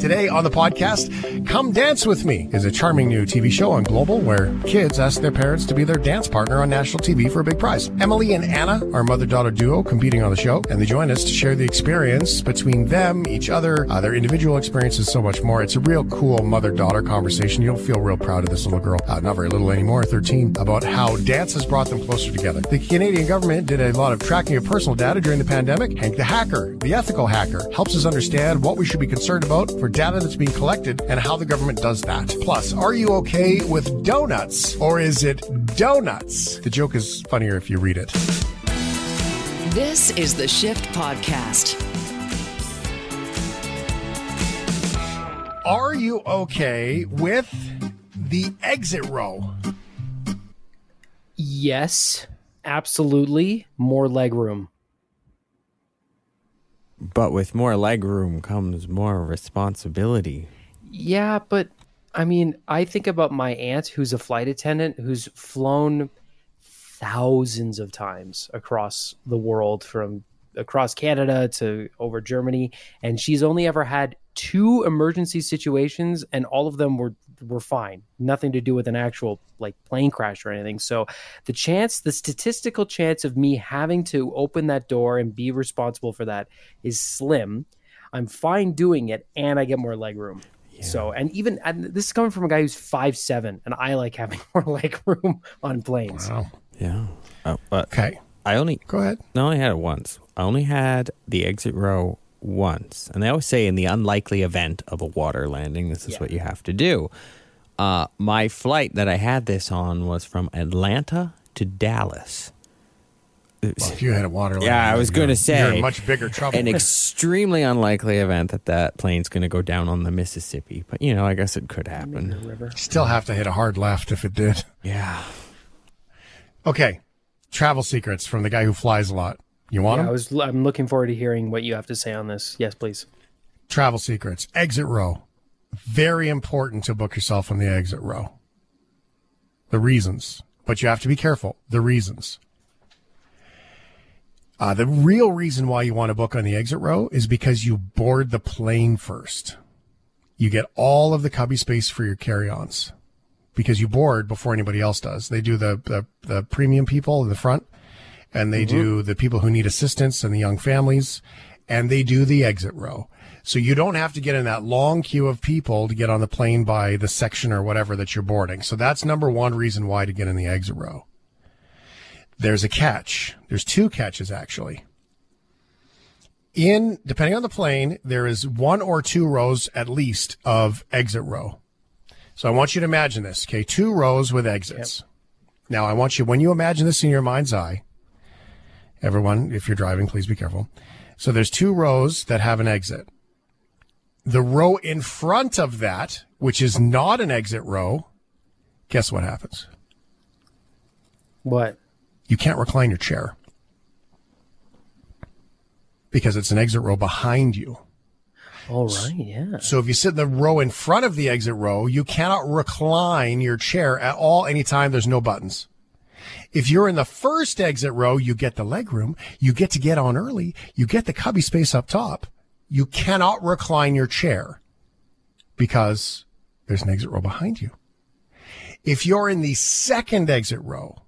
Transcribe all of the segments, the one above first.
Today on the podcast, Come Dance With Me is a charming new TV show on Global where kids ask their parents to be their dance partner on national TV for a big prize. Emily and Anna are mother-daughter duo competing on the show, and they join us to share the experience between them, each other, uh, their individual experiences, so much more. It's a real cool mother-daughter conversation. You'll feel real proud of this little girl, uh, not very little anymore, 13, about how dance has brought them closer together. The Canadian government did a lot of tracking of personal data during the pandemic. Hank the Hacker, the ethical hacker, helps us understand what we should be concerned about for data that's being collected and how the government does that. Plus, are you okay with donuts or is it donuts? The joke is funnier if you read it. This is the Shift Podcast. Are you okay with the exit row? Yes, absolutely. More leg room. But with more leg room comes more responsibility. Yeah, but I mean, I think about my aunt who's a flight attendant who's flown thousands of times across the world from across Canada to over Germany and she's only ever had two emergency situations and all of them were were fine nothing to do with an actual like plane crash or anything so the chance the statistical chance of me having to open that door and be responsible for that is slim i'm fine doing it and i get more leg room yeah. so and even and this is coming from a guy who's five seven and i like having more leg room on planes Wow. Yeah. Uh, but Okay. I only Go ahead. I only had it once. I only had the exit row once. And they always say in the unlikely event of a water landing, this is Yeah. what you have to do. Uh, my flight that I had this on was from Atlanta to Dallas. Well, if you had a water landing, Yeah, I was going to say you're in much bigger trouble. An extremely unlikely event that that plane's going to go down on the Mississippi, but you know, I guess it could happen. river Still have to hit a hard left if it did. Yeah, Okay. Travel secrets from the guy who flies a lot. You want yeah, them? I was I'm looking forward to hearing what you have to say on this yes please Travel secrets. Exit row. Very important to book yourself on the exit row. The reasons, but you have to be careful. The reasons. Uh, the real reason why you want to book on the exit row is because you board the plane first. You get all of the cubby space for your carry-ons because you board before anybody else does. They do the, the, the premium people in the front and they mm-hmm. do the people who need assistance and the young families and they do the exit row. So you don't have to get in that long queue of people to get on the plane by the section or whatever that you're boarding. So that's number one reason why to get in the exit row. There's a catch. There's two catches actually. In, depending on the plane, there is one or two rows at least of exit row. So I want you to imagine this, okay? Two rows with exits. Now I want you, when you imagine this in your mind's eye, everyone, if you're driving, please be careful. So there's two rows that have an exit. The row in front of that, which is not an exit row, guess what happens? what You can't recline your chair because it's an exit row behind you. all right yeah So if you sit in the row in front of the exit row, you cannot recline your chair at all anytime there's no buttons. If you're in the first exit row, you get the leg room. You get to get on early. You get the cubby space up top. You cannot recline your chair because there's an exit row behind you. If you're in the second exit row,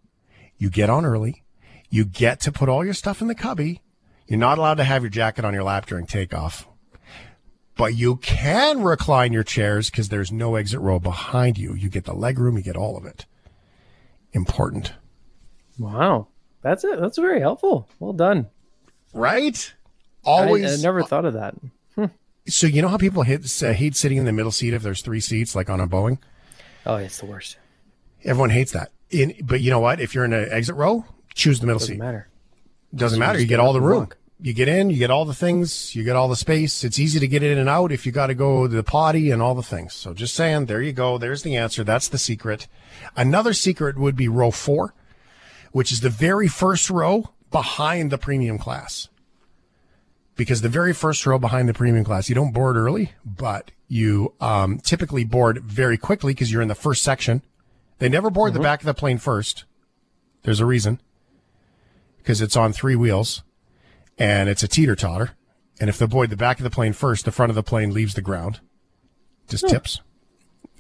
you get on early. You get to put all your stuff in the cubby. You're not allowed to have your jacket on your lap during takeoff but you can recline your chairs because there's no exit row behind you. You get the leg room, you get all of it. Important, wow that's it that's very helpful well done right? Always. I never thought of that so you know how people hate, uh, hate sitting in the middle seat if there's three seats, like on a Boeing. oh it's the worst Everyone hates that. In, but you know what? If you're in an exit row, choose the middle doesn't seat. matter Doesn't matter. You get get all the room. walk. You get in, you get all the things, you get all the space. It's easy to get in and out if you got to go to the potty and all the things. So just saying, there you go. There's the answer. That's the secret. Another secret would be row four, which is the very first row behind the premium class. Because the very first row behind the premium class, you don't board early, but you um, typically board very quickly because you're in the first section. They never board the back of the plane first. There's a reason because it's on three wheels and it's a teeter totter. And if they board the back of the plane first, the front of the plane leaves the ground. Just tips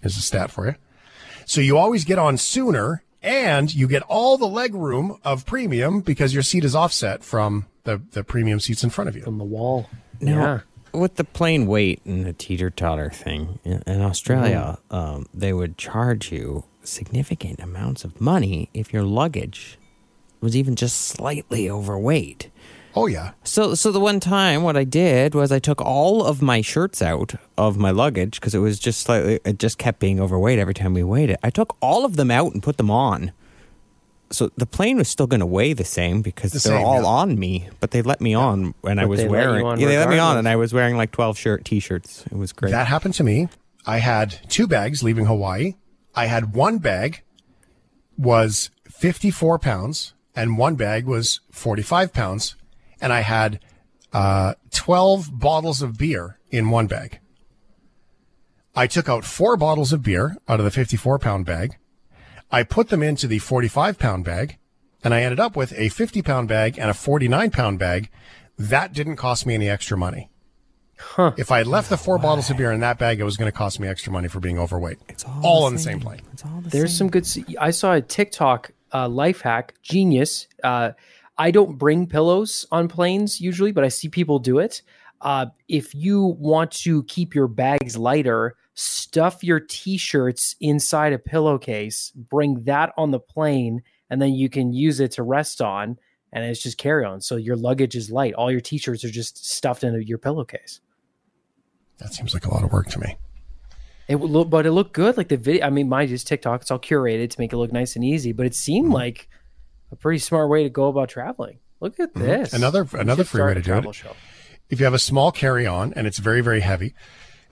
is a stat for you. So you always get on sooner and you get all the leg room of premium because your seat is offset from the, the premium seats in front of you. From the wall. Now, Yeah. with the plane weight and the teeter totter thing in, in Australia, um, they would charge you significant amounts of money if your luggage was even just slightly overweight. Oh yeah. So, so the one time, what I did was I took all of my shirts out of my luggage because it was just slightly, it just kept being overweight every time we weighed it. I took all of them out and put them on. So the plane was still going to weigh the same because The they're same, all yeah. on me, but they let me on when I was they let you wearing. on yeah, they let me on, and I was wearing like twelve shirt t-shirts. It was great. That happened to me. I had two bags leaving Hawaii. I had one bag was 54 pounds and one bag was 45 pounds. And I had, uh, 12 bottles of beer in one bag. I took out four bottles of beer out of the 54 pound bag. I put them into the 45 pound bag and I ended up with a 50 pound bag and a 49 pound bag. That didn't cost me any extra money. If I had left the four bottles of beer in that bag, it was going to cost me extra money for being overweight. It's all on the same plane. It's all the There's same. some good. I saw a TikTok uh, life hack, genius. Uh, I don't bring pillows on planes usually, but I see people do it. Uh, if you want to keep your bags lighter, stuff your t-shirts inside a pillowcase. Bring that on the plane, and then you can use it to rest on. And it's just carry on. So your luggage is light. All your t-shirts are just stuffed into your pillowcase. That seems like a lot of work to me. It look, but it looked good. Like the video. I mean, mine is TikTok. It's all curated to make it look nice and easy. But it seemed Mm-hmm. like a pretty smart way to go about traveling. Look at this. Mm-hmm. Another- another free way to do it. Show. If you have a small carry on and it's very, very heavy,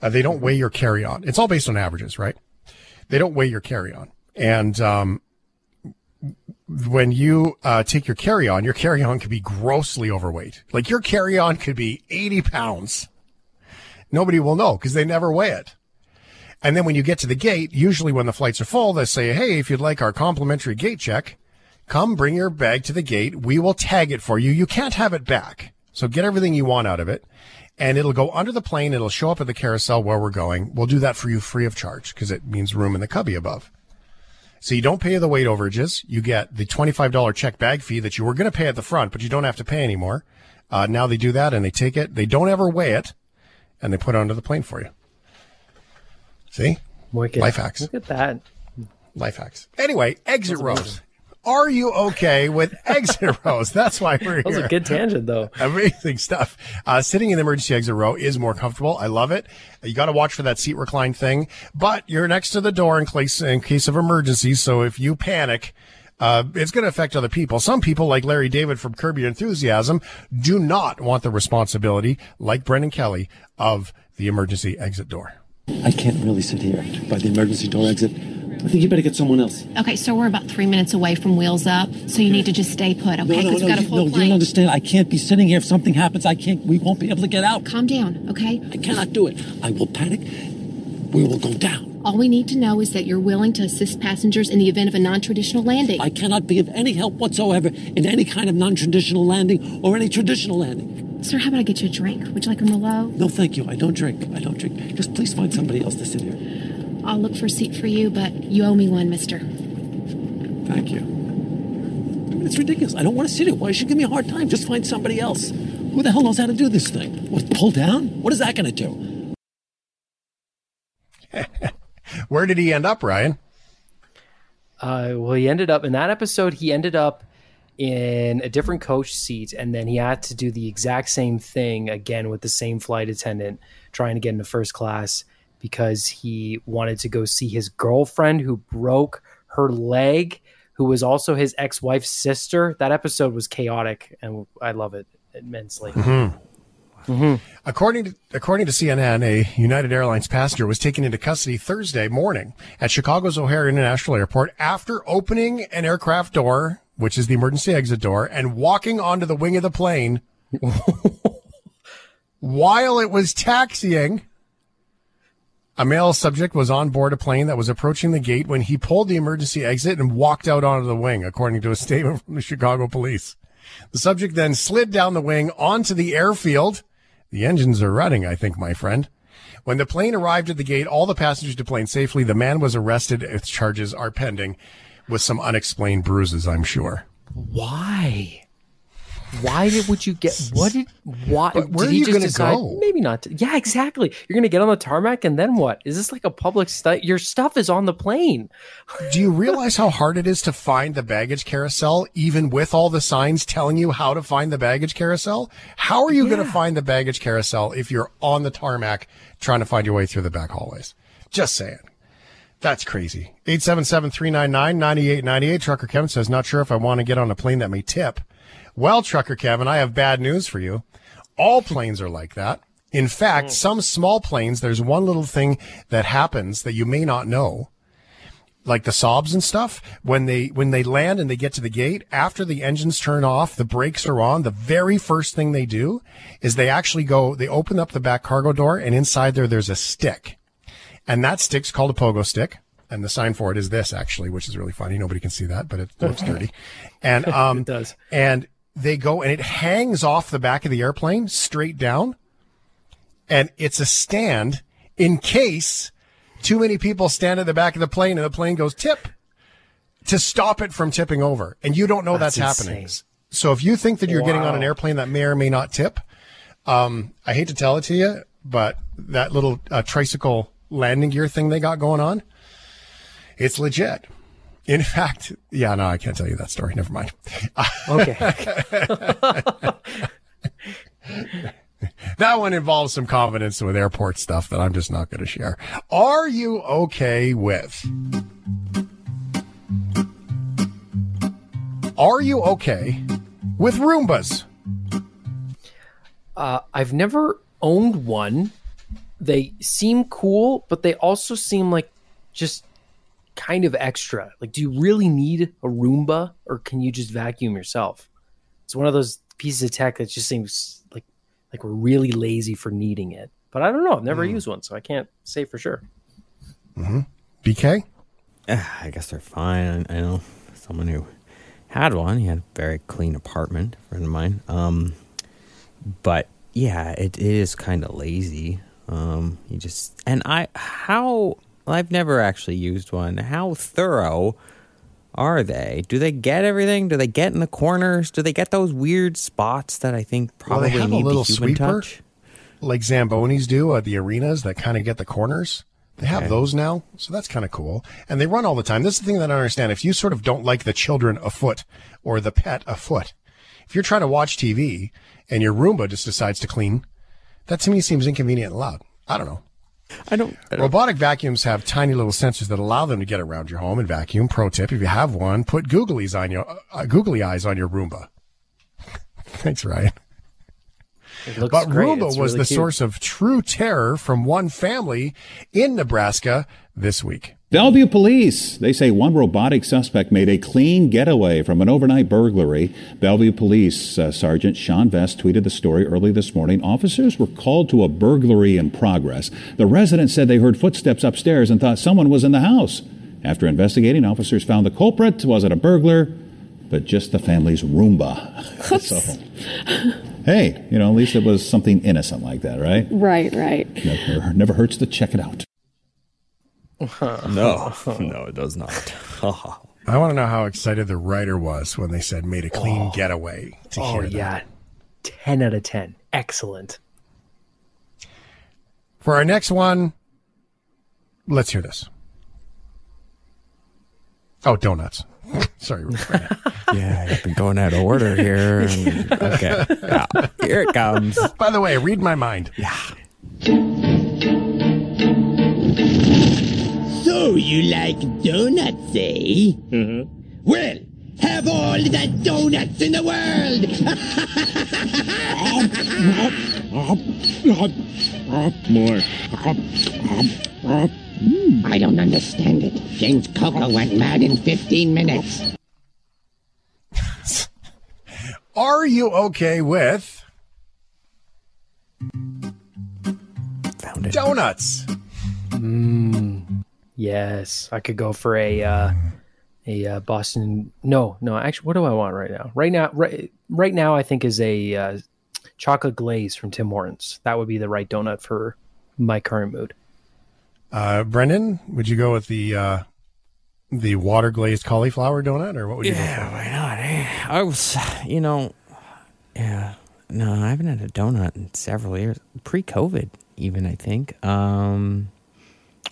uh, they don't weigh your carry on. It's all based on averages, right? They don't weigh your carry on. And, um, when you uh, take your carry on, your carry on could be grossly overweight. Like your carry on could be 80 pounds. Nobody will know because they never weigh it. And then when you get to the gate, usually when the flights are full, they say, Hey, if you'd like our complimentary gate check, come bring your bag to the gate. We will tag it for you. You can't have it back. So get everything you want out of it and it'll go under the plane. It'll show up at the carousel where we're going. We'll do that for you free of charge because it means room in the cubby above. So you don't pay the weight overages. You get the $25 check bag fee that you were going to pay at the front, but you don't have to pay anymore. Uh, now they do that and they take it. They don't ever weigh it and they put it onto the plane for you. See? Wicked. Life hacks. Look at that. Life hacks. Anyway, exit rows. Are you okay with exit rows? That's why we're here. That was a good tangent, though. Amazing stuff. Uh, sitting in the emergency exit row is more comfortable. I love it. You got to watch for that seat recline thing, but you're next to the door in case in case of emergency. So if you panic, uh, it's going to affect other people. Some people, like Larry David from Curb Your Enthusiasm, do not want the responsibility, like Brendan Kelly, of the emergency exit door. I can't really sit here by the emergency door exit. I think you better get someone else. Okay, so we're about three minutes away from Wheels Up, so you need to just stay put, okay? No, no, we've no, got a full no, you don't understand. I can't be sitting here. If something happens, I can't. We won't be able to get out. Calm down, okay? I cannot do it. I will panic. We will go down. All we need to know is that you're willing to assist passengers in the event of a non-traditional landing. I cannot be of any help whatsoever in any kind of non-traditional landing or any traditional landing. Sir, how about I get you a drink? Would you like a Merlot? No, thank you. I don't drink. I don't drink. Just please find somebody else to sit here. I'll look for a seat for you, but you owe me one, mister. Thank you. I mean, it's ridiculous. I don't want to sit here. Why should you give me a hard time? Just find somebody else. Who the hell knows how to do this thing? What, pull down? What is that going to do? Where did he end up, Ryan? Uh, well, he ended up in that episode. He ended up in a different coach seat, and then he had to do the exact same thing again with the same flight attendant, trying to get into first class because he wanted to go see his girlfriend who broke her leg, who was also his ex-wife's sister. That episode was chaotic, and I love it immensely. Mm-hmm. Mm-hmm. According to according to CNN, a United Airlines passenger was taken into custody Thursday morning at Chicago's O'Hare International Airport after opening an aircraft door, which is the emergency exit door, and walking onto the wing of the plane while it was taxiing. A male subject was on board a plane that was approaching the gate when he pulled the emergency exit and walked out onto the wing, according to a statement from the Chicago police. The subject then slid down the wing onto the airfield The engines are running, I think, my friend. When the plane arrived at the gate, all the passengers deplaned safely. The man was arrested. Its charges are pending with some unexplained bruises, I'm sure. Why? Why did would you get what did why But where did are you just gonna decide, go? Maybe not. To, yeah, exactly. You're gonna get on the tarmac and then what? Is this like a public stu Your stuff is on the plane. Do you realize how hard it is to find the baggage carousel, even with all the signs telling you how to find the baggage carousel? How are you going to find the baggage carousel if you're on the tarmac trying to find your way through the back hallways? Just saying. That's crazy. 877-399-9898. Trucker Kevin says, not sure if I want to get on a plane that may tip. Well, Trucker Kevin, I have bad news for you. All planes are like that. In fact, some small planes, there's one little thing that happens that you may not know like the Saabs and stuff when they when they land and they get to the gate after the engines turn off the brakes are on the very first thing they do is they actually go they open up the back cargo door and inside there there's a stick and that stick's called a pogo stick and the sign for it is this actually which is really funny nobody can see that but it looks dirty and um It does. and they go and it hangs off the back of the airplane straight down and it's a stand in case too many people stand at the back of the plane and the plane goes tip to stop it from tipping over. And you don't know that's, That's happening. insane. So if you think that you're getting on an airplane that may or may not tip, um, I hate to tell it to you, but that little uh, tricycle landing gear thing they got going on, it's legit. In fact, yeah, no, I can't tell you that story. Never mind. Okay. That one involves some confidence with airport stuff that I'm just not going to share. Are you okay with? Are you okay with Roombas? Uh, I've never owned one. They seem cool, but they also seem like just kind of extra. Like, do you really need a Roomba, or can you just vacuum yourself? It's one of those pieces of tech that just seems like like we're really lazy for needing it. But I don't know. I've never used one, so I can't say for sure. Mm-hmm. BK? Ah, I guess they're fine. I, I know someone who had one. He had a very clean apartment, a friend of mine. Um, but yeah, it, it is kind of lazy. Um, you just and I how I've never actually used one. How thorough are they? Do they get everything? Do they get in the corners? Do they get those weird spots that I think Well, probably have a little the human sweeper. touch? Like Zambonis do at the arenas that kind of get the corners. They have Okay. those now, so that's kind of cool. And they run all the time. This is the thing that I understand. If you sort of don't like the children afoot or the pet afoot, if you're trying to watch TV and your Roomba just decides to clean, that to me seems inconvenient and loud. I don't know. I don't. I don't Robotic vacuums have tiny little sensors that allow them to get around your home and vacuum. Pro tip: if you have one, put googlies on your uh, googly eyes on your Roomba. Thanks, Ryan. It looks But great. Roomba It's was really the cute. source of true terror from one family in Nebraska this week. Bellevue police. They say one robotic suspect made a clean getaway from an overnight burglary. Bellevue police uh, Sergeant Sean Vest tweeted the story early this morning. Officers were called to a burglary in progress. The residents said they heard footsteps upstairs and thought someone was in the house. After investigating, officers found the culprit wasn't a burglar, but just the family's Roomba. so, hey, you know, at least it was something innocent like that, right? Right, right. Never, never hurts to check it out. no, no, it does not. I want to know how excited the writer was when they said made a clean oh. getaway to Oh hear that. yeah, ten out of ten. Excellent. For our next one, let's hear this. Oh, donuts. Sorry, yeah, I've been going out of order here. and- okay, yeah, here it comes. By the way, read my mind. So you like donuts, eh? Mm-hmm. Well, have all the donuts in the world! More. I don't understand it. James Coco went mad in 15 minutes. Are you okay with Found it. Donuts? Yes, I could go for a uh, a uh, Boston. No, no. Actually, what do I want right now? Right now, right, right now, I think is a uh, chocolate glaze from Tim Hortons. That would be the right donut for my current mood. Uh, Brendan, would you go with the uh, the water glazed cauliflower donut, or what would you go Yeah, for? why not? eh? I was, you know, yeah. No, I haven't had a donut in several years. Pre-COVID, even I think. Um,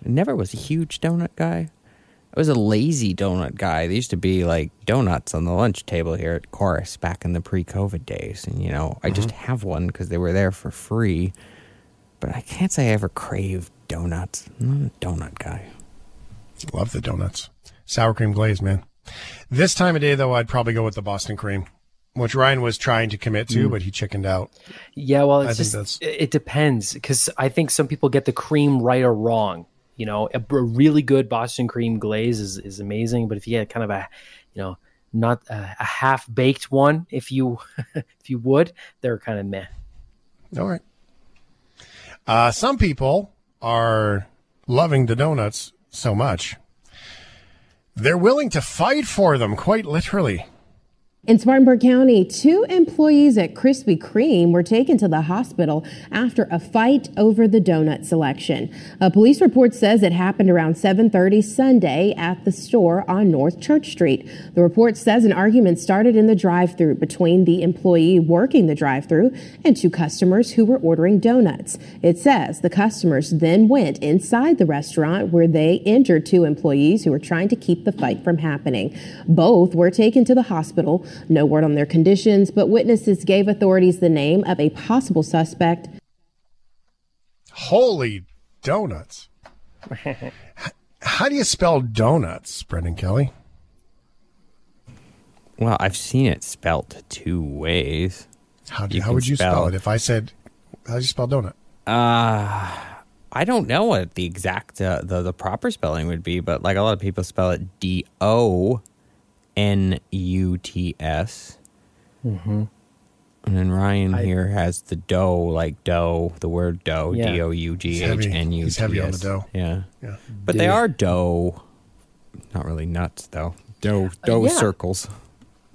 I never was a huge donut guy. I was a lazy donut guy. There used to be like donuts on the lunch table here at Corus back in the pre-COVID days, and you know, I just mm-hmm. have one because they were there for free. But I can't say I ever craved donuts. I'm not a donut guy. Love the donuts. Sour cream glaze, man. This time of day, though, I'd probably go with the Boston cream, which Ryan was trying to commit to, mm. but he chickened out. Yeah, well, it's I think just that's- it it depends because I think some people get the cream right or wrong. You know, a, a really good Boston cream glaze is, is amazing, but if you get kind of a, you know, not a, a half baked one, if you if you would, they're kind of meh. All right. Uh, some people are loving the donuts so much. They're willing to fight for them, quite literally. In Spartanburg County, two employees at Krispy Kreme were taken to the hospital after a fight over the donut selection. A police report says it happened around 7:30 Sunday at the store on North Church Street. The report says an argument started in the drive-through between the employee working the drive-through and two customers who were ordering donuts. It says the customers then went inside the restaurant where they injured two employees who were trying to keep the fight from happening. Both were taken to the hospital. No word on their conditions, but witnesses gave authorities the name of a possible suspect. Holy donuts. How do you spell donuts, Brendan Kelly? Well, I've seen it spelt two ways. How, do, You how can would you spell, spell- it? If I said, how do you spell donut? Uh, I don't know what the exact uh, the the proper spelling would be, but like a lot of people spell it D O N U T S. Mm-hmm. And then Ryan here has the dough, like dough, the word dough, Yeah. D O U G He's heavy. N U T S. He's heavy on the dough. Yeah. Yeah. But they are dough. Not really nuts, though. Dough, dough yeah. circles.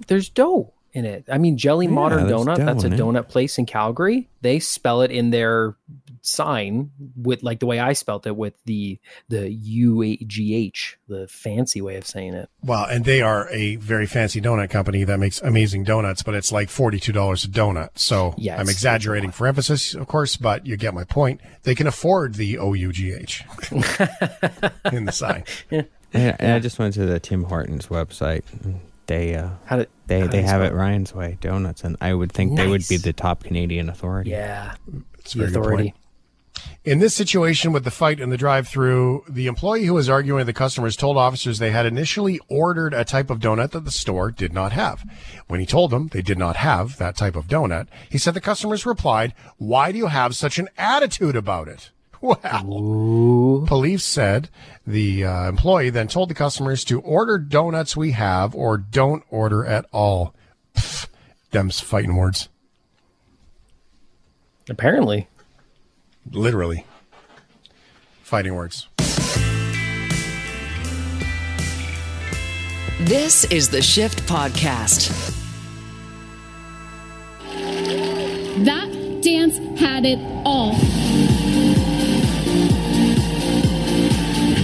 There's dough in it. I mean, Jelly Yeah, Modern there's Donut. dough That's a in it. donut place in Calgary. They spell it in their sign with like the way I spelt it with the the U A G H, the fancy way of saying it. Well, and they are a very fancy donut company that makes amazing donuts, but it's like $42 a donut. So Yeah, I'm exaggerating for emphasis, of course, but you get my point. They can afford the O-U-G-H in the sign. And, and I just went to the Tim Hortons website. They uh, How did they how they have spell it Ryan's way donuts, and I would think they would be the top Canadian authority. Yeah, It's a the good authority. In this situation with the fight in the drive-through, the employee who was arguing with the customers told officers they had initially ordered a type of donut that the store did not have. When he told them they did not have that type of donut, he said the customers replied, "Why do you have such an attitude about it?" Well, police said the uh, employee then told the customers to order donuts we have or don't order at all. Pfft, them's fighting words. Apparently, Literally. Fighting words. This is the Shift Podcast. That dance had it all.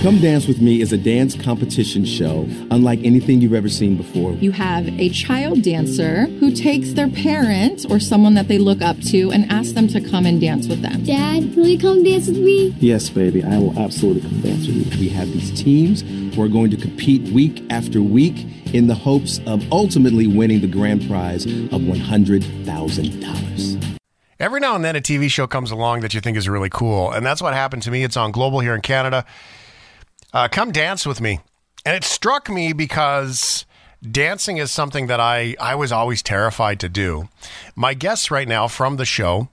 Come Dance With Me is a dance competition show unlike anything you've ever seen before. You have a child dancer who takes their parent or someone that they look up to and asks them to come and dance with them. Dad, will you come dance with me? Yes, baby, I will absolutely come dance with you. We have these teams who are going to compete week after week in the hopes of ultimately winning the grand prize of $100,000. Every now and then a TV show comes along that you think is really cool. And that's what happened to me. It's on Global here in Canada. Uh, come dance with me. And it struck me because dancing is something that I, I was always terrified to do. My guests right now from the show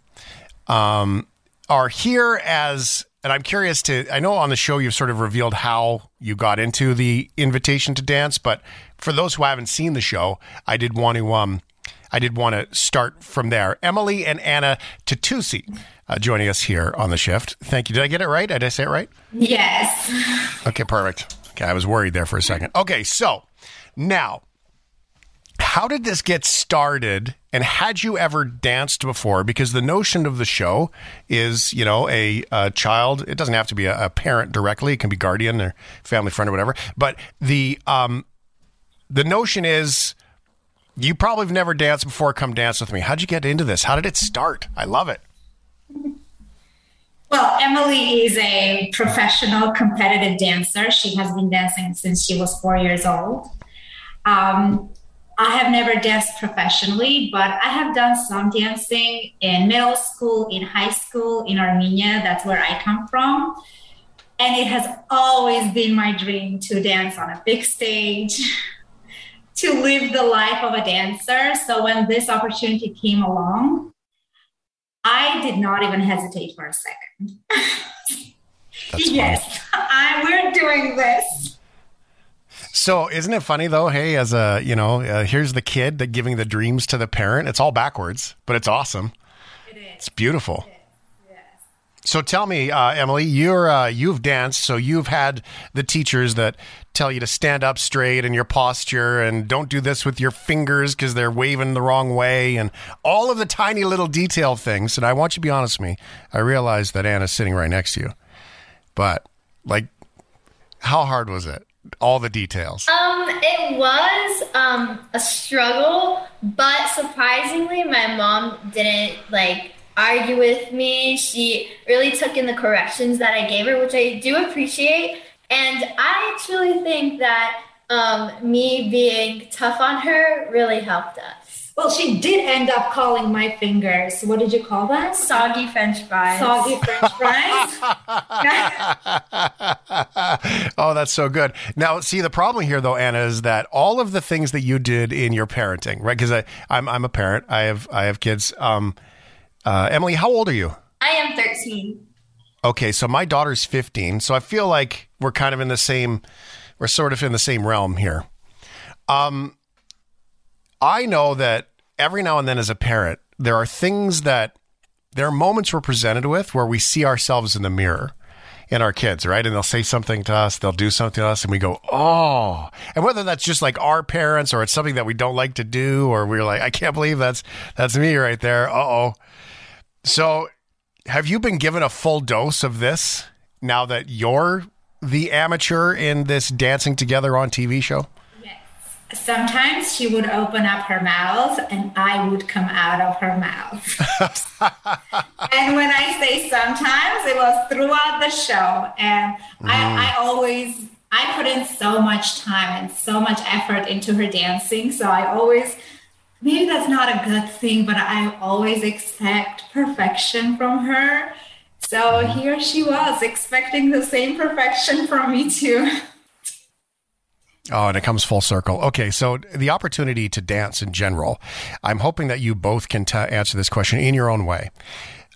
um, are here as, and I'm curious to, I know on the show you've sort of revealed how you got into the invitation to dance, but for those who haven't seen the show, I did want to, um, I did want to start from there. Emily and Anna Tatusi uh, joining us here on the shift. Thank you. Did I get it right? Did I say it right? Yes. Okay, perfect. Okay, I was worried there for a second. Okay, so now, how did this get started? And had you ever danced before? Because the notion of the show is, you know, a, a child. It doesn't have to be a, a, parent directly. It can be guardian or family friend or whatever. But the um, the notion is, you probably have never danced before. Come dance with me. How'd you get into this? How did it start? I love it. Well, Emily is a professional competitive dancer. She has been dancing since she was four years old. Um, I have never danced professionally, but I have done some dancing in middle school, in high school, in Armenia. That's where I come from. And it has always been my dream to dance on a big stage, to live the life of a dancer. So when this opportunity came along, I did not even hesitate for a second. yes, I, we're doing this. So isn't it funny though? Hey, as a you know, uh, here's the kid that giving the dreams to the parent. It's all backwards, but it's awesome. It is. It's beautiful. So tell me, uh, Emily, you're uh, you've danced, so you've had the teachers that tell you to stand up straight and your posture, and don't do this with your fingers because they're waving the wrong way, and all of the tiny little detail things. And I want you to be honest with me. I realize that Anna's sitting right next to you, but like, how hard was it? all the details? Um, it was um a struggle, but surprisingly, my mom didn't like argue with me. She really took in the corrections that I gave her, which I do appreciate. And I truly think that um, me being tough on her really helped us. Well, she did end up calling my fingers. What did you call that? Soggy French fries. Soggy French fries. oh, that's so good. Now, see, the problem here, though, Anna, is that all of the things that you did in your parenting, right? Because I'm I'm a parent. I have I have kids. Um, uh, Emily, how old are you? I am 13. Okay, so my daughter's 15. So I feel like we're kind of in the same. We're sort of in the same realm here. Um, I know that every now and then as a parent, there are things that there are moments we're presented with where we see ourselves in the mirror in our kids, right? And they'll say something to us, they'll do something to us, and we go, oh. And whether that's just like our parents or it's something that we don't like to do, or we're like, I can't believe that's that's me right there. Uh oh. So have you been given a full dose of this now that you're the amateur in this dancing together on TV show? Yes. Sometimes she would open up her mouth and I would come out of her mouth. and when I say sometimes, it was throughout the show. And mm. I, I always, I put in so much time and so much effort into her dancing. So I always, maybe that's not a good thing, but I always expect perfection from her. So mm-hmm. here she was expecting the same perfection from me too. Oh, and it comes full circle. Okay, so the opportunity to dance in general, I'm hoping that you both can t- answer this question in your own way.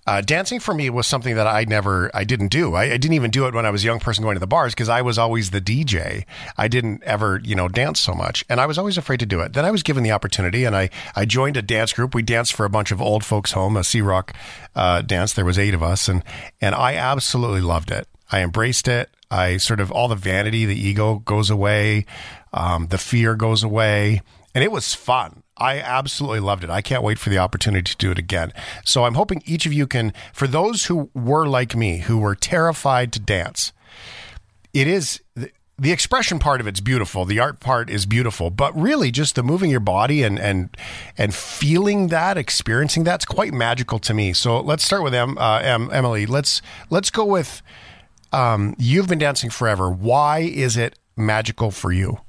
Uh, dancing for me was something that I never, I didn't do. I, I didn't even do it when I was a young person going to the bars because I was always the DJ. I didn't ever, you know, dance so much, and I was always afraid to do it. Then I was given the opportunity, and I, I joined a dance group. We danced for a bunch of old folks' home, a Sea Rock uh, dance. There was eight of us, and and I absolutely loved it. I embraced it. I sort of all the vanity, the ego goes away, um, the fear goes away, and it was fun. I absolutely loved it. I can't wait for the opportunity to do it again. So I'm hoping each of you can, for those who were like me, who were terrified to dance, it is the expression part of it's beautiful. The art part is beautiful, but really just the moving your body and and and feeling that, experiencing that's quite magical to me. So let's start with em, uh, em, Emily. Let's let's go with um, you've been dancing forever. Why is it magical for you?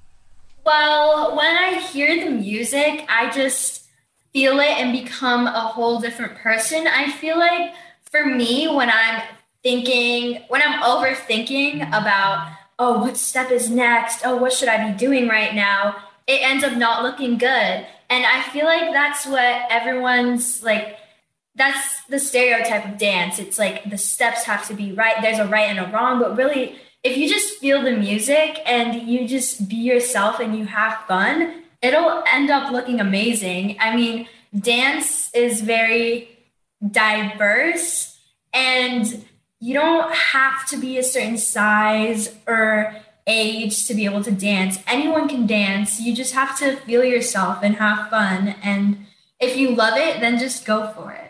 Well, when I hear the music, I just feel it and become a whole different person. I feel like for me, when I'm thinking, when I'm overthinking about, oh, what step is next? Oh, what should I be doing right now? It ends up not looking good. And I feel like that's what everyone's like that's the stereotype of dance. It's like the steps have to be right. There's a right and a wrong, but really, if you just feel the music and you just be yourself and you have fun, it'll end up looking amazing. I mean, dance is very diverse and you don't have to be a certain size or age to be able to dance. Anyone can dance. You just have to feel yourself and have fun. And if you love it, then just go for it.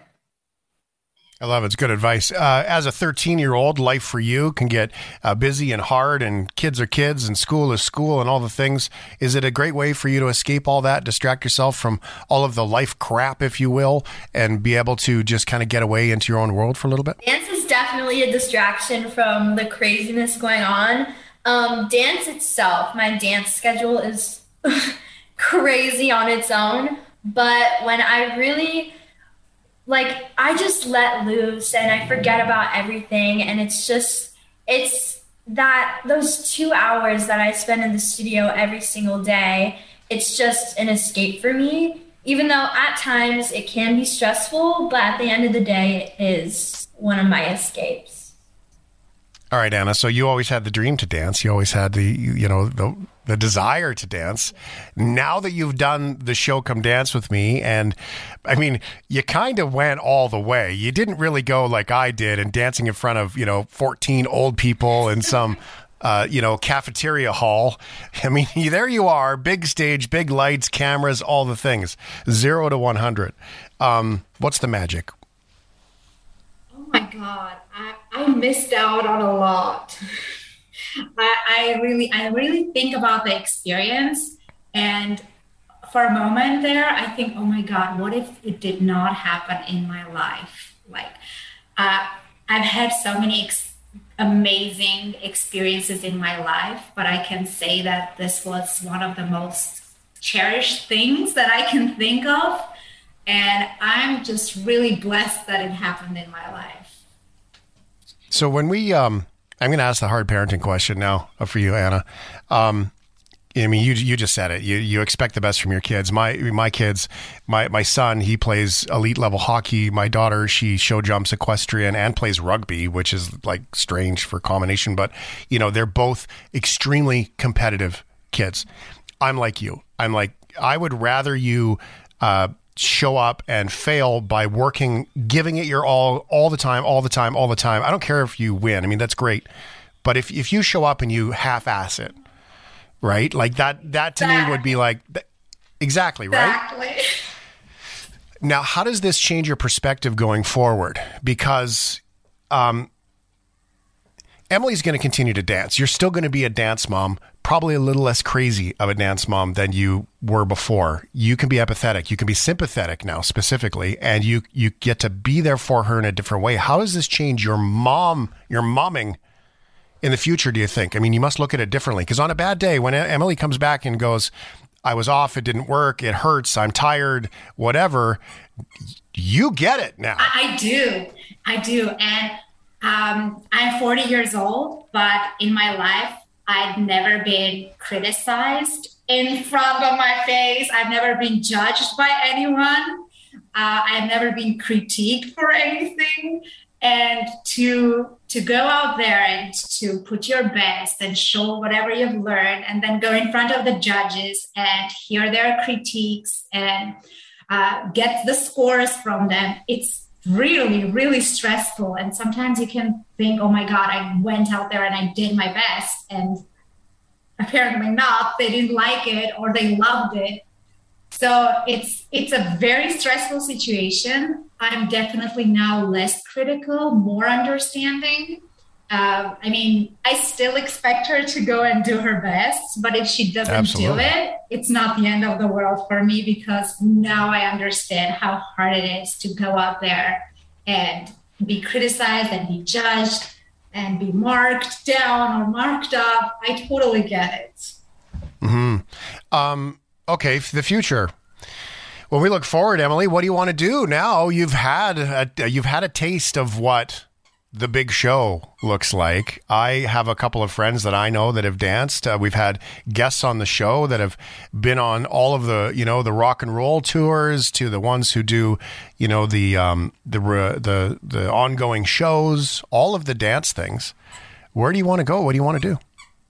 I love it. It's good advice. Uh, as a 13 year old, life for you can get uh, busy and hard, and kids are kids, and school is school, and all the things. Is it a great way for you to escape all that, distract yourself from all of the life crap, if you will, and be able to just kind of get away into your own world for a little bit? Dance is definitely a distraction from the craziness going on. Um, dance itself, my dance schedule is crazy on its own, but when I really like I just let loose and I forget about everything and it's just it's that those 2 hours that I spend in the studio every single day it's just an escape for me even though at times it can be stressful but at the end of the day it is one of my escapes all right, Anna. So you always had the dream to dance. You always had the you know the the desire to dance. Now that you've done the show Come Dance with Me and I mean, you kind of went all the way. You didn't really go like I did and dancing in front of, you know, 14 old people in some uh, you know, cafeteria hall. I mean, there you are, big stage, big lights, cameras, all the things. 0 to 100. Um, what's the magic? Oh my god. I, I missed out on a lot. I, I really, I really think about the experience, and for a moment there, I think, oh my God, what if it did not happen in my life? Like, uh, I've had so many ex- amazing experiences in my life, but I can say that this was one of the most cherished things that I can think of. And I'm just really blessed that it happened in my life. So when we, um, I'm going to ask the hard parenting question now uh, for you, Anna. Um, I mean, you you just said it. You you expect the best from your kids. My my kids, my my son, he plays elite level hockey. My daughter, she show jumps equestrian and plays rugby, which is like strange for combination. But you know, they're both extremely competitive kids. I'm like you. I'm like I would rather you uh, show up and fail by working, giving it your all, all the time, all the time, all the time. I don't care if you win. I mean, that's great. But if, if you show up and you half ass it, right? Like that, that to me would be like, exactly, right? Exactly. Now, how does this change your perspective going forward? Because um, Emily's going to continue to dance. You're still going to be a dance mom, probably a little less crazy of a dance mom than you were before. You can be empathetic. You can be sympathetic now, specifically, and you you get to be there for her in a different way. How does this change your mom, your momming in the future? Do you think? I mean, you must look at it differently because on a bad day, when Emily comes back and goes, "I was off. It didn't work. It hurts. I'm tired. Whatever." You get it now. I do. I do, and um, I'm 40 years old, but in my life, I've never been criticized in front of my face. I've never been judged by anyone. Uh, I've never been critiqued for anything. And to to go out there and to put your best and show whatever you've learned, and then go in front of the judges and hear their critiques and uh, get the scores from them. It's really, really stressful. And sometimes you can think, oh my God, I went out there and I did my best. And apparently not. They didn't like it or they loved it. So it's it's a very stressful situation. I'm definitely now less critical, more understanding. Uh, I mean, I still expect her to go and do her best, but if she doesn't Absolutely. do it, it's not the end of the world for me because now I understand how hard it is to go out there and be criticized and be judged and be marked down or marked up. I totally get it. Hmm. Um. Okay. The future when we look forward, Emily, what do you want to do now? You've had a, you've had a taste of what the big show looks like. I have a couple of friends that I know that have danced. Uh, we've had guests on the show that have been on all of the, you know, the rock and roll tours to the ones who do, you know, the um, the the the ongoing shows, all of the dance things. Where do you want to go? What do you want to do?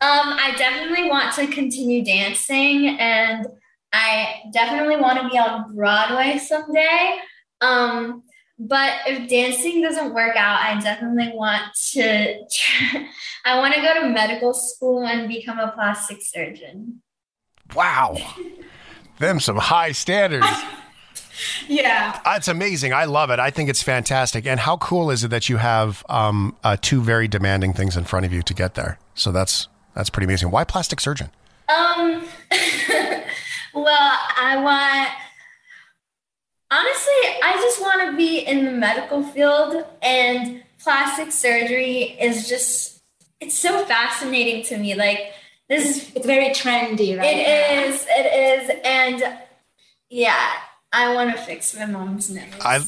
Um, I definitely want to continue dancing, and I definitely want to be on Broadway someday. Um, but if dancing doesn't work out, I definitely want to. I want to go to medical school and become a plastic surgeon. Wow. Them some high standards. Yeah. It's amazing. I love it. I think it's fantastic. And how cool is it that you have um, uh, two very demanding things in front of you to get there? So that's that's pretty amazing. Why plastic surgeon? Um, well, I want. Honestly, I just want to be in the medical field, and plastic surgery is just. It's so fascinating to me. Like, this is. It's very trendy, right? It is. It is. And yeah, I want to fix my mom's nose. I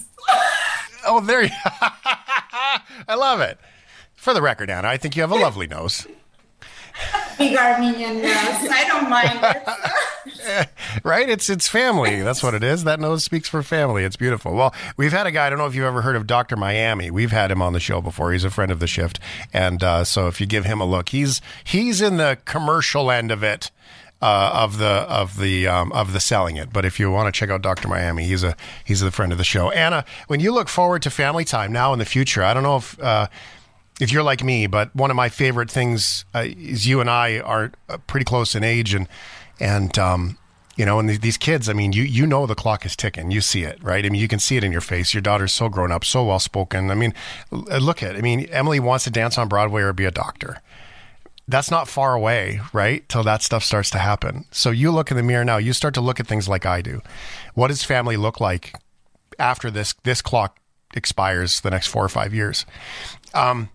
oh there you I love it. For the record, Anna, I think you have a lovely nose. Big Armenian nose. I don't mind it. right? It's it's family. That's what it is. That nose speaks for family. It's beautiful. Well, we've had a guy. I don't know if you've ever heard of Doctor Miami. We've had him on the show before. He's a friend of the shift, and uh, so if you give him a look, he's he's in the commercial end of it. Uh, of the of the um, of the selling it, but if you want to check out Doctor Miami, he's a he's a friend of the show. Anna, when you look forward to family time now in the future, I don't know if uh, if you're like me, but one of my favorite things uh, is you and I are uh, pretty close in age, and and um, you know, and th- these kids. I mean, you you know the clock is ticking. You see it, right? I mean, you can see it in your face. Your daughter's so grown up, so well spoken. I mean, look at. I mean, Emily wants to dance on Broadway or be a doctor. That's not far away, right? Till that stuff starts to happen. So you look in the mirror now. You start to look at things like I do. What does family look like after this this clock expires the next four or five years? Um,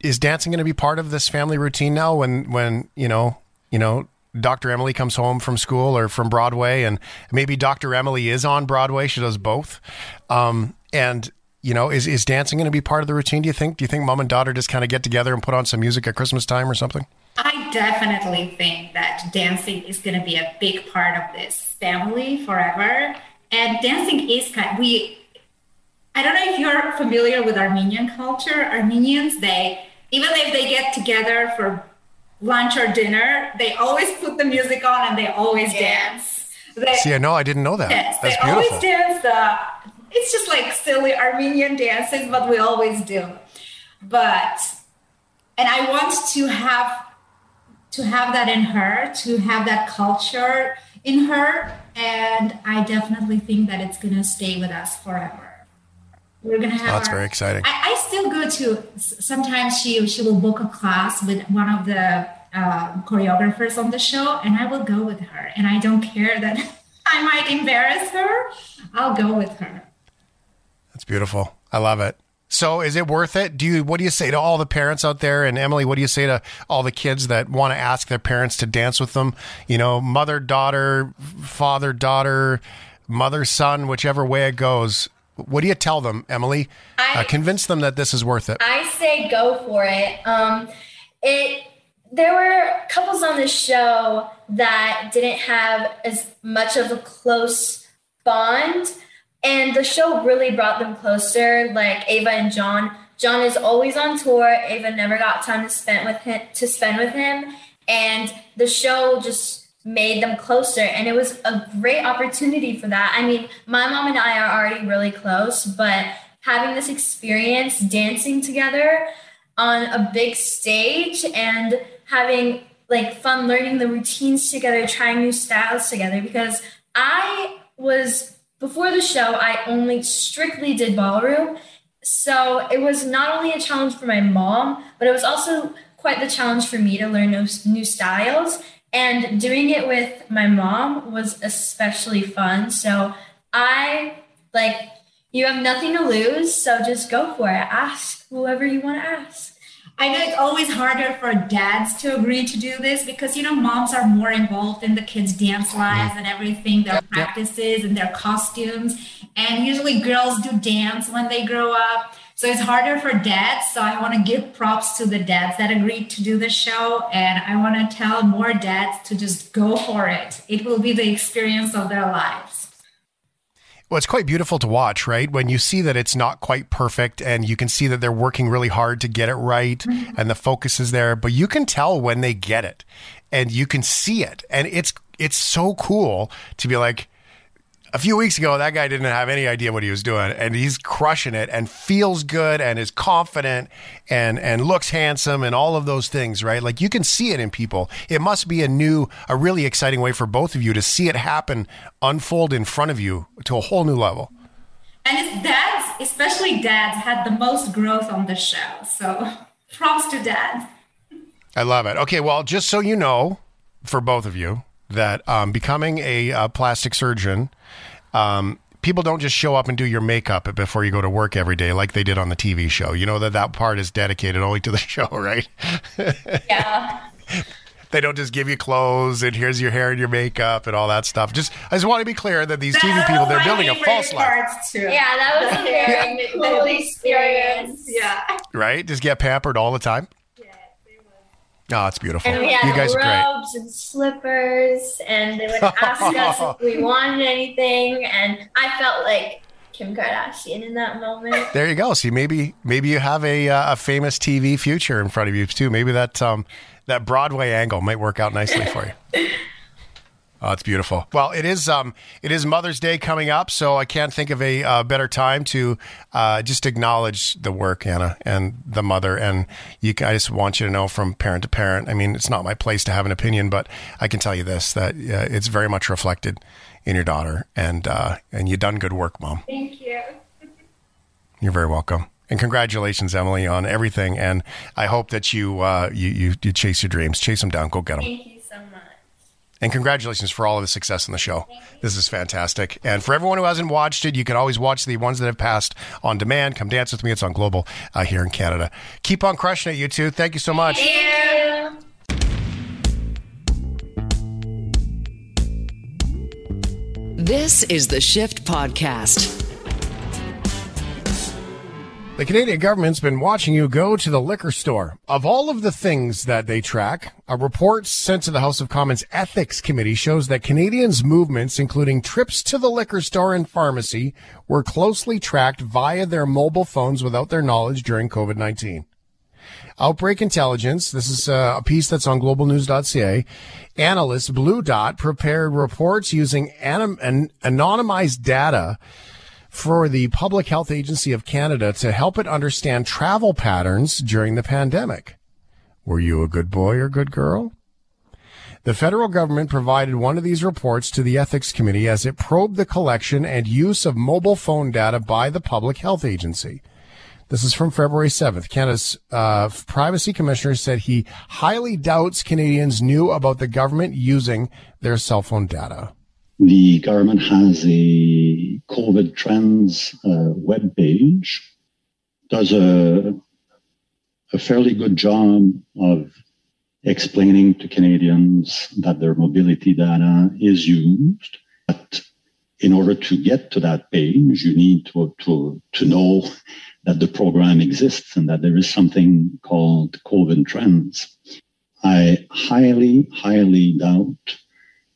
is dancing going to be part of this family routine now when when you know you know dr emily comes home from school or from broadway and maybe dr emily is on broadway she does both um, and you know is, is dancing going to be part of the routine do you think do you think mom and daughter just kind of get together and put on some music at christmas time or something I definitely think that dancing is going to be a big part of this family forever. And dancing is kind we I don't know if you're familiar with Armenian culture. Armenians, they even if they get together for lunch or dinner, they always put the music on and they always dance. They, see i know i didn't know that Yes, that's they beautiful always dance the. It's just like silly Armenian dances, but we always do. But and I want to have to have that in her, to have that culture in her, and I definitely think that it's gonna stay with us forever. We're gonna have. Oh, that's our- very exciting I, I still go to. Sometimes she she will book a class with one of the uh, choreographers on the show, and I will go with her. And I don't care that I might embarrass her. I'll go with her. That's beautiful. I love it. So is it worth it? Do you what do you say to all the parents out there and Emily, what do you say to all the kids that want to ask their parents to dance with them? You know, mother, daughter, father, daughter, mother, son, whichever way it goes. What do you tell them, Emily? I- uh, convince them that this is worth it. I say go for it. Um, it there were couples on the show that didn't have as much of a close bond, and the show really brought them closer. Like Ava and John. John is always on tour. Ava never got time to spend with him to spend with him, and the show just made them closer and it was a great opportunity for that. I mean my mom and i are already really close but having this experience dancing together on a big stage and having like fun learning the routines together trying new styles together because i was before the show i only strictly did ballroom. So it was not only a challenge for my mom but it was also quite the challenge for me to learn new, new styles and doing it with my mom was especially fun. So i like you have nothing to lose so just go for it. Ask whoever you want to ask. I know it's always harder for dads to agree to do this because you know moms are more involved in the kids' dance lives and everything, their practices and their costumes. And usually girls do dance when they grow up. So it's harder for dads. So I want to give props to the dads that agreed to do the show. And I want to tell more dads to just go for it. It will be the experience of their lives. Well, it's quite beautiful to watch, right? When you see that it's not quite perfect and you can see that they're working really hard to get it right mm-hmm. and the focus is there, but you can tell when they get it and you can see it. And it's it's so cool to be like a few weeks ago, that guy didn't have any idea what he was doing, and he's crushing it and feels good and is confident and and looks handsome and all of those things, right? Like you can see it in people. It must be a new, a really exciting way for both of you to see it happen, unfold in front of you to a whole new level. And his dads, especially dads, had the most growth on the show. So props to dads. I love it. Okay, well, just so you know, for both of you, that um, becoming a, uh plastic surgeon, um, people don't just show up and do your makeup before you go to work every day like they did on the TV show. You know that that part is dedicated only to the show, right? Yeah. they don't just give you clothes and here's your hair and your makeup and all that stuff. Just I just want to be clear that these TV people they're building a false life, Yeah, that was a very cool experience. Yeah. right? Just get pampered all the time. Oh, it's beautiful. And we had you guys are great. robes and slippers, and they would ask us if we wanted anything, and I felt like Kim Kardashian in that moment. There you go. See, maybe maybe you have a uh, a famous TV future in front of you too. Maybe that um that Broadway angle might work out nicely for you. Oh, it's beautiful. Well, it is um it is Mother's Day coming up, so I can't think of a uh, better time to uh, just acknowledge the work, Anna, and the mother. And you, I just want you to know from parent to parent. I mean, it's not my place to have an opinion, but I can tell you this: that uh, it's very much reflected in your daughter, and uh, and you done good work, mom. Thank you. You're very welcome. And congratulations, Emily, on everything. And I hope that you uh, you, you you chase your dreams, chase them down, go get them. Thank you so much. And congratulations for all of the success in the show. This is fantastic. And for everyone who hasn't watched it, you can always watch the ones that have passed on demand. Come dance with me. It's on Global uh, here in Canada. Keep on crushing it, you two. Thank you so much. Thank you. This is the Shift Podcast. The Canadian government's been watching you go to the liquor store. Of all of the things that they track, a report sent to the House of Commons Ethics Committee shows that Canadians' movements, including trips to the liquor store and pharmacy, were closely tracked via their mobile phones without their knowledge during COVID 19. Outbreak Intelligence, this is uh, a piece that's on globalnews.ca. Analyst BlueDot prepared reports using anim- an anonymized data for the Public Health Agency of Canada to help it understand travel patterns during the pandemic. Were you a good boy or good girl? The federal government provided one of these reports to the Ethics Committee as it probed the collection and use of mobile phone data by the Public Health Agency. This is from February 7th. Canada's uh, privacy commissioner said he highly doubts Canadians knew about the government using their cell phone data. The government has a COVID trends uh, web does a, a fairly good job of explaining to Canadians that their mobility data is used. But in order to get to that page, you need to, to, to know that the program exists and that there is something called COVID trends. I highly, highly doubt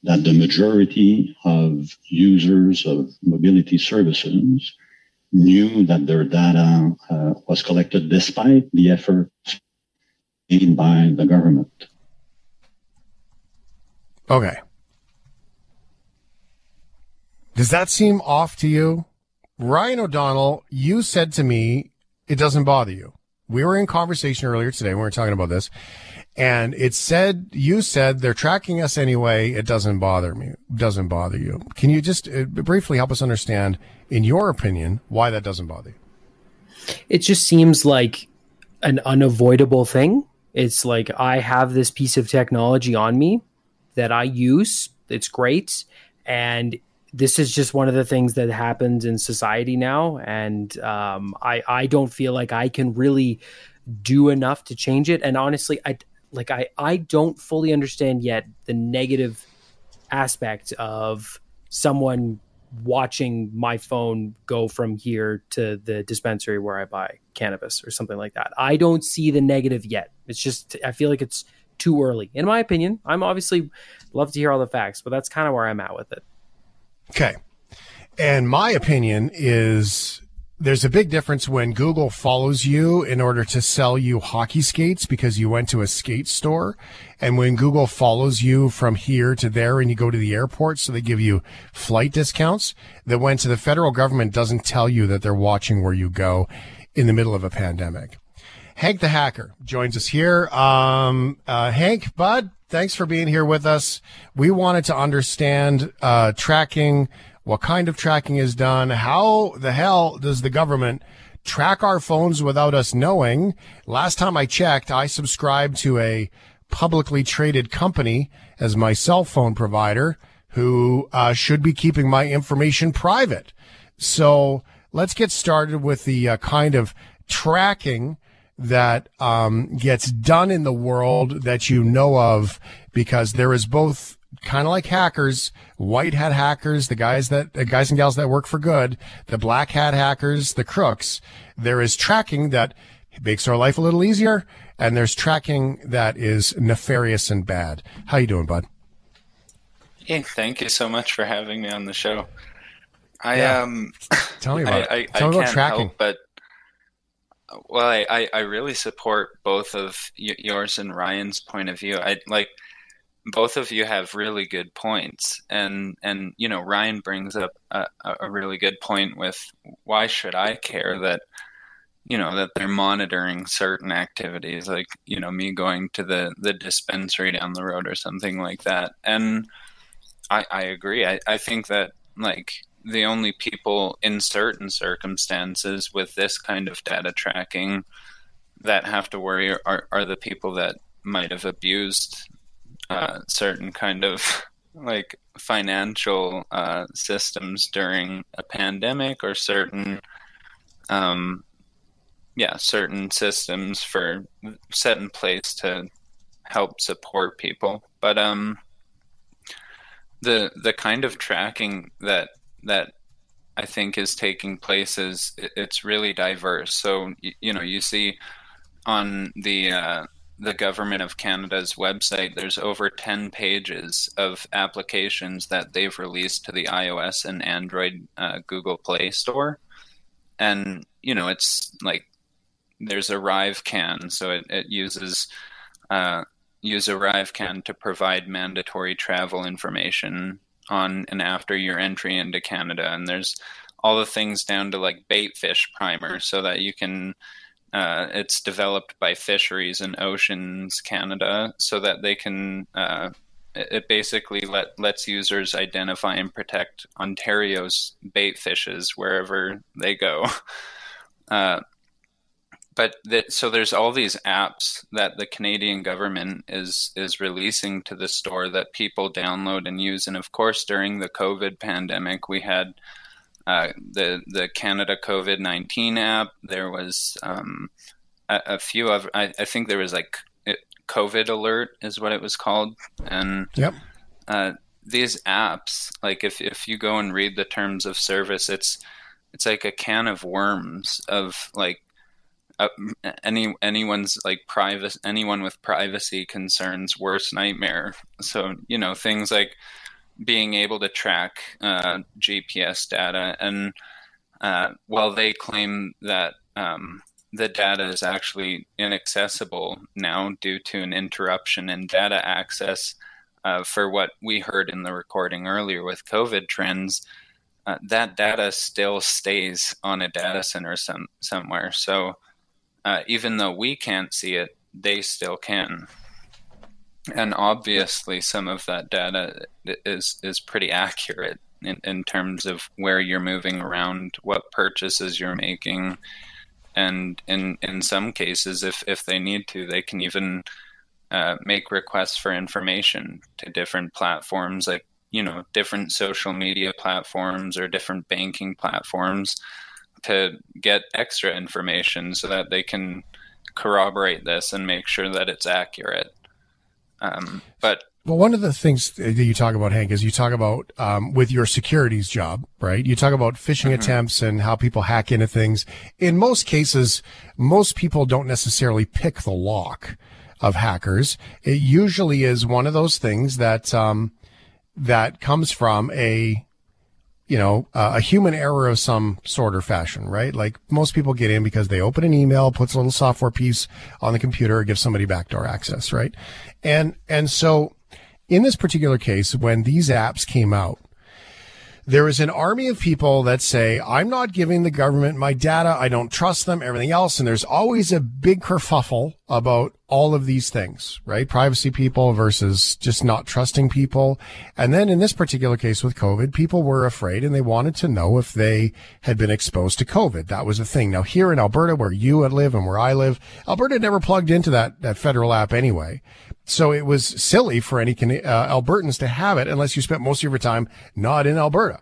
that the majority of users of mobility services knew that their data uh, was collected despite the efforts made by the government. Okay. Does that seem off to you? Ryan O'Donnell, you said to me, it doesn't bother you. We were in conversation earlier today we were talking about this, and it said, you said they're tracking us anyway. It doesn't bother me. Doesn't bother you. Can you just uh, briefly help us understand, in your opinion, why that doesn't bother you? It just seems like an unavoidable thing. It's like I have this piece of technology on me that I use. It's great. And this is just one of the things that happens in society now. And um, I, I don't feel like I can really do enough to change it. And honestly, I like I, I don't fully understand yet the negative aspect of someone watching my phone go from here to the dispensary where I buy cannabis or something like that. I don't see the negative yet. It's just I feel like it's too early. In my opinion, I'm obviously love to hear all the facts, but that's kind of where I'm at with it. Okay. And my opinion is there's a big difference when Google follows you in order to sell you hockey skates because you went to a skate store. And when Google follows you from here to there and you go to the airport, so they give you flight discounts that went to the federal government doesn't tell you that they're watching where you go in the middle of a pandemic. Hank the Hacker joins us here. Um, uh, Hank, Bud, thanks for being here with us. We wanted to understand uh, tracking what kind of tracking is done, how the hell does the government track our phones without us knowing? Last time I checked, I subscribed to a publicly traded company as my cell phone provider who uh, should be keeping my information private. So let's get started with the uh, kind of tracking that um, gets done in the world that you know of, because there is both kind of like hackers, white hat hackers, the guys that the guys and gals that work for good, the black hat hackers, the crooks. There is tracking that makes our life a little easier, and there's tracking that is nefarious and bad. How you doing, bud? Hey, thank you so much for having me on the show. I Yeah. um, Tell me about I, it. I, Tell I me about tracking. help but well, I, I, I really support both of yours and Ryan's point of view. I like both of you have really good points, and and you know Ryan brings up a, a really good point with why should I care that you know that they're monitoring certain activities like you know me going to the the dispensary down the road or something like that. And i i agree. I i think that like the only people in certain circumstances with this kind of data tracking that have to worry are, are the people that might have abused uh, certain kind of like financial uh, systems during a pandemic or certain um, yeah certain systems for set in place to help support people but um the the kind of tracking that that I think is taking place is it's really diverse. So you, you know you see on the uh, the government of Canada's website, there's over ten pages of applications that they've released to the iOS and Android uh, Google Play Store, and you know it's like there's ArriveCan, so it, it uses uh, use ArriveCan to provide mandatory travel information on and after your entry into Canada, and there's all the things down to like bait fish primer, so that you can. Uh, it's developed by Fisheries and Oceans Canada, so that they can. Uh, it basically let lets users identify and protect Ontario's bait fishes wherever they go. Uh, but that so there's all these apps that the Canadian government is is releasing to the store that people download and use, and of course during the COVID pandemic we had uh, the the Canada COVID nineteen app. There was um, a, a few of I, I think there was like it, COVID alert is what it was called, and Yep. uh, these apps, like if if you go and read the terms of service, it's it's like a can of worms of like uh, any anyone's like private anyone with privacy concerns worst nightmare. So you know things like being able to track uh, GPS data, and uh, while they claim that um, the data is actually inaccessible now due to an interruption in data access, uh, for what we heard in the recording earlier with COVID trends, uh, that data still stays on a data center some, somewhere. So uh, even though we can't see it, they still can. And obviously, some of that data is is pretty accurate in, in terms of where you're moving around, what purchases you're making, and in in some cases, if if they need to, they can even uh, make requests for information to different platforms, like you know, different social media platforms or different banking platforms, to get extra information so that they can corroborate this and make sure that it's accurate. Um, but Well, one of the things that you talk about, Hank, is you talk about um, with your securities job, right? You talk about phishing Mhm. attempts and how people hack into things. In most cases, most people don't necessarily pick the lock of hackers. It usually is one of those things that um, that comes from a you know, uh, a human error of some sort or fashion, right? Like most people get in because they open an email, puts a little software piece on the computer, gives somebody backdoor access, right? And, and so in this particular case, when these apps came out, there is an army of people that say, I'm not giving the government my data. I don't trust them, everything else. And there's always a big kerfuffle about all of these things, right? Privacy people versus just not trusting people. And then in this particular case with COVID, people were afraid and they wanted to know if they had been exposed to COVID. That was a thing. Now here in Alberta, where you live and where I live, Alberta never plugged into that, that federal app anyway. So it was silly for any uh, Albertans to have it unless you spent most of your time not in Alberta.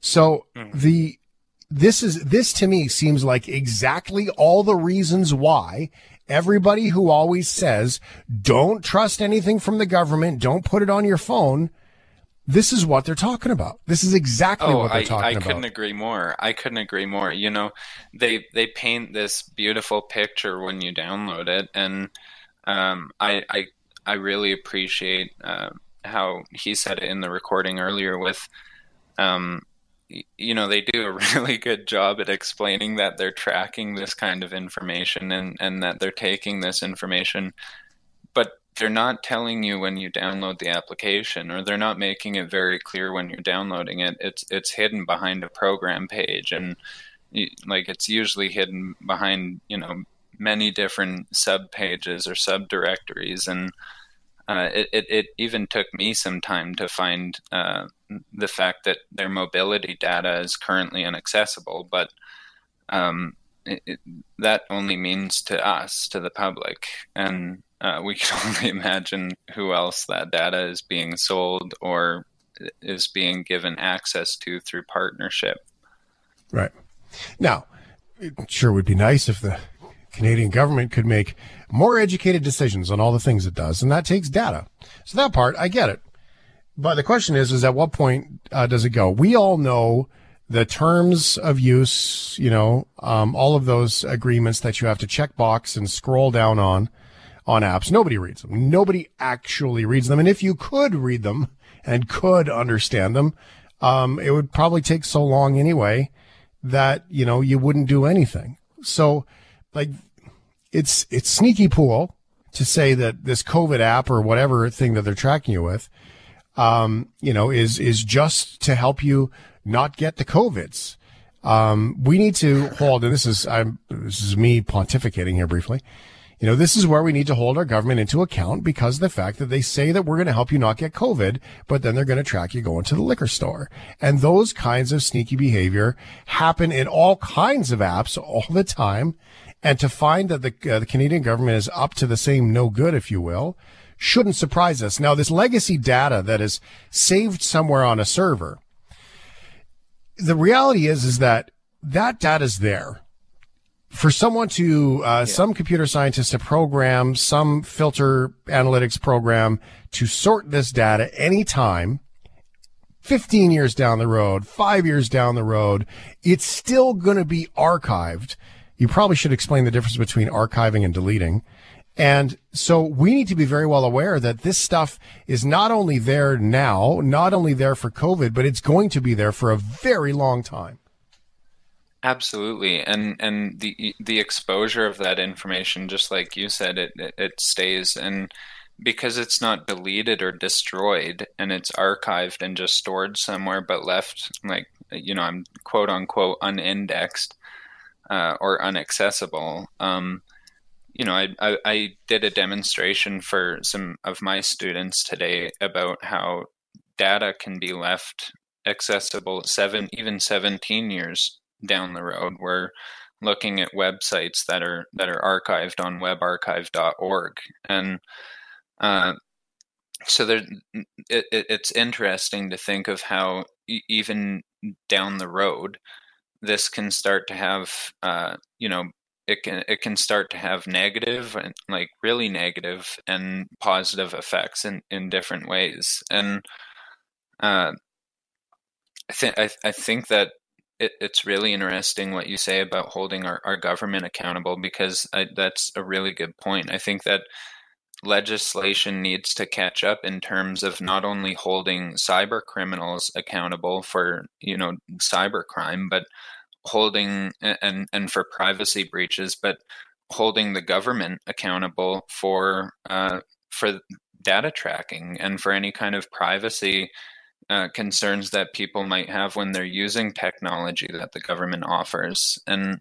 So mm. the this is this to me seems like exactly all the reasons why everybody who always says don't trust anything from the government, don't put it on your phone. This is what they're talking about. This is exactly oh, what they're I, talking I about. I couldn't agree more. I couldn't agree more. You know, they they paint this beautiful picture when you download it, and um, I, I I really appreciate uh, how he said it in the recording earlier with, um, you know, they do a really good job at explaining that they're tracking this kind of information and, and that they're taking this information, but they're not telling you when you download the application or they're not making it very clear when you're downloading it. It's, it's hidden behind a program page and like it's usually hidden behind, you know, many different sub pages or subdirectories and uh, it, it, it, even took me some time to find uh, the fact that their mobility data is currently inaccessible, but um, it, that only means to us, to the public, and uh, we can only imagine who else that data is being sold or is being given access to through partnership. Right. Now, it sure would be nice if the Canadian government could make more educated decisions on all the things it does, and that takes data. So that part, I get it. But the question is, is at what point uh, does it go? We all know the terms of use, you know, um, all of those agreements that you have to check box and scroll down on, on apps. Nobody reads them. Nobody actually reads them. And if you could read them and could understand them, um, it would probably take so long anyway that, you know, you wouldn't do anything. So, like it's it's sneaky pool to say that this COVID app or whatever thing that they're tracking you with, um, you know, is is just to help you not get the COVIDs. Um, we need to hold, and this is I'm this is me pontificating here briefly. You know, this is where we need to hold our government into account because of the fact that they say that we're going to help you not get COVID, but then they're going to track you going to the liquor store. And those kinds of sneaky behavior happen in all kinds of apps all the time. And to find that the, uh, the Canadian government is up to the same no good, if you will, shouldn't surprise us. Now, this legacy data that is saved somewhere on a server, the reality is, is that that data is there for someone to, uh, yeah. some computer scientist to program some filter analytics program to sort this data anytime. 15 years down the road, five years down the road, it's still going to be archived you probably should explain the difference between archiving and deleting. And so we need to be very well aware that this stuff is not only there now, not only there for COVID, but it's going to be there for a very long time. Absolutely, and and the the exposure of that information, just like you said, it it stays, and because it's not deleted or destroyed, and it's archived and just stored somewhere, but left like you know, I'm quote unquote unindexed uh, or unaccessible. Um, you know, I, I, I did a demonstration for some of my students today about how data can be left accessible seven even 17 years down the road. We're looking at websites that are that are archived on webarchive.org and uh, so there it, it's interesting to think of how even down the road this can start to have uh, you know it can it can start to have negative and like really negative and positive effects in in different ways and uh, I think I, think that it, it's really interesting what you say about holding our, our government accountable because I, that's a really good point. I think that legislation needs to catch up in terms of not only holding cyber criminals accountable for you know cybercrime, but holding and and for privacy breaches, but holding the government accountable for uh, for data tracking and for any kind of privacy uh, concerns that people might have when they're using technology that the government offers. And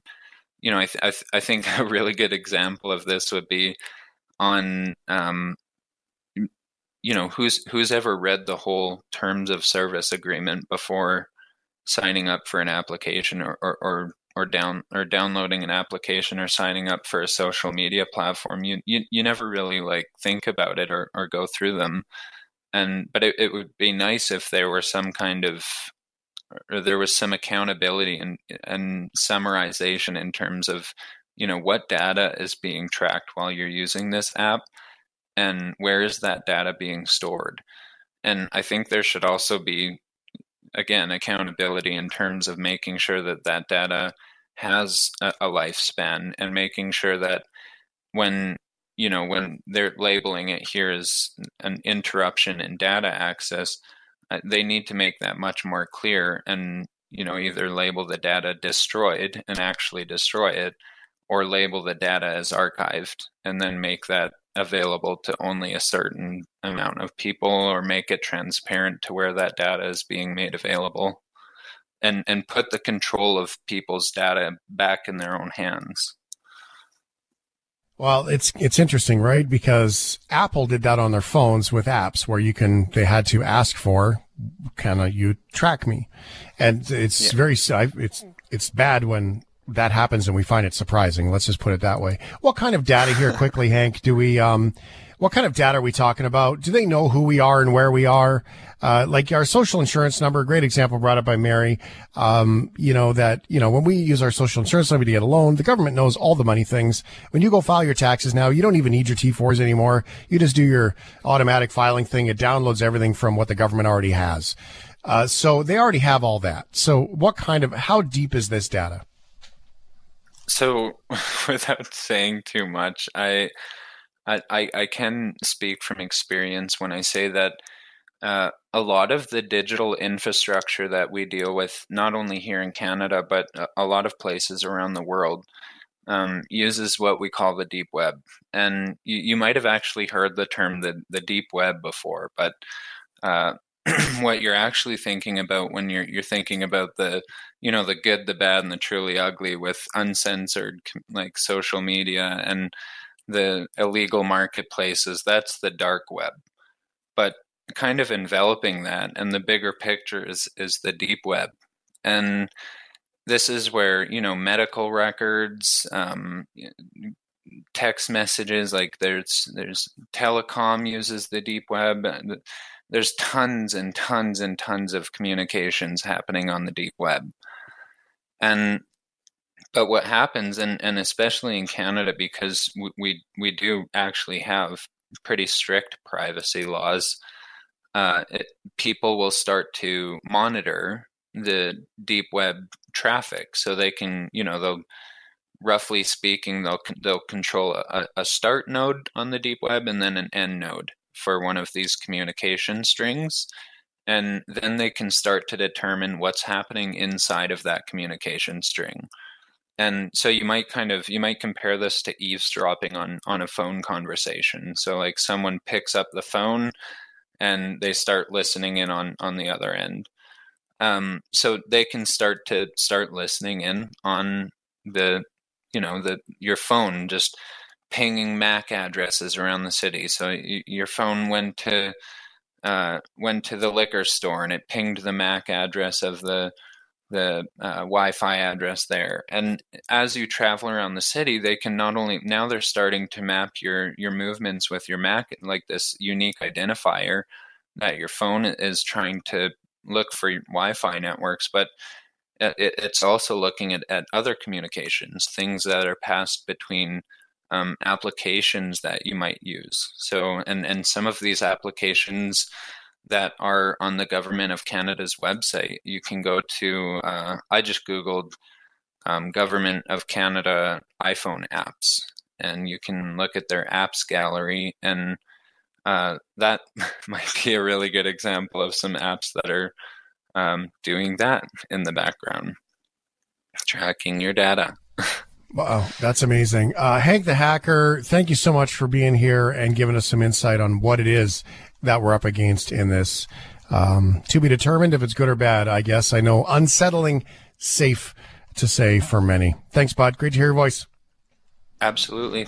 you know, I, th- I, th- I think a really good example of this would be on um, you know who's who's ever read the whole terms of service agreement before signing up for an application or, or, or or down or downloading an application or signing up for a social media platform? You you, you never really like think about it or, or go through them. And but it, it would be nice if there were some kind of or there was some accountability and and summarization in terms of you know what data is being tracked while you're using this app and where is that data being stored? And i think there should also be again accountability in terms of making sure that that data has a, a lifespan and making sure that when you know when they're labeling it here as an interruption in data access uh, they need to make that much more clear and you know either label the data destroyed and actually destroy it or label the data as archived and then make that available to only a certain amount of people or make it transparent to where that data is being made available and and put the control of people's data back in their own hands well, it's it's interesting, right? Because Apple did that on their phones with apps where you can they had to ask for kind of you track me, and it's yeah. very it's it's bad when that happens and we find it surprising. Let's just put it that way. What kind of data here quickly, Hank, do we, um, what kind of data are we talking about? Do they know who we are and where we are? Uh, like our social insurance number, great example brought up by Mary. Um, you know, that, you know, when we use our social insurance number to get a loan, the government knows all the money things. When you go file your taxes now, you don't even need your T4s anymore. You just do your automatic filing thing. It downloads everything from what the government already has. Uh, so they already have all that. So what kind of, how deep is this data? So, without saying too much, I, I, I can speak from experience when I say that uh, a lot of the digital infrastructure that we deal with, not only here in Canada, but a lot of places around the world, um, uses what we call the deep web. And you, you might have actually heard the term the, the deep web before, but uh, what you're actually thinking about when you're you're thinking about the you know the good the bad and the truly ugly with uncensored like social media and the illegal marketplaces that's the dark web. But kind of enveloping that and the bigger picture is is the deep web. And this is where you know medical records um, text messages like there's there's telecom uses the deep web there's tons and tons and tons of communications happening on the deep web. And but what happens and, and especially in canada because we, we, do actually have pretty strict privacy laws uh, it, people will start to monitor the deep web traffic. So they can you know they'll roughly speaking they'll they'll control a, a start node on the deep web and then an end node for one of these communication strings. And then they can start to determine what's happening inside of that communication string. And so you might kind of you might compare this to eavesdropping on on a phone conversation. So like someone picks up the phone and they start listening in on on the other end. Um, so they can start to start listening in on the you know the your phone just pinging MAC addresses around the city. So your phone went to uh, went to the liquor store and it pinged the MAC address of the the uh, Wi-Fi address there. And as you travel around the city, they can not only now they're starting to map your your movements with your MAC like this unique identifier that your phone is trying to look for Wi-Fi networks, but it, it's also looking at, at other communications, things that are passed between um, applications that you might use. So, and and some of these applications that are on the government of Canada's website, you can go to. Uh, I just googled um, government of Canada iPhone apps, and you can look at their apps gallery, and uh, that might be a really good example of some apps that are um, doing that in the background, tracking your data. Wow, that's amazing. Uh, Hank the Hacker, thank you so much for being here and giving us some insight on what it is that we're up against in this. Um, to be determined if it's good or bad, I guess. I know unsettling, safe to say for many. Thanks, Bud. Great to hear your voice. Absolutely.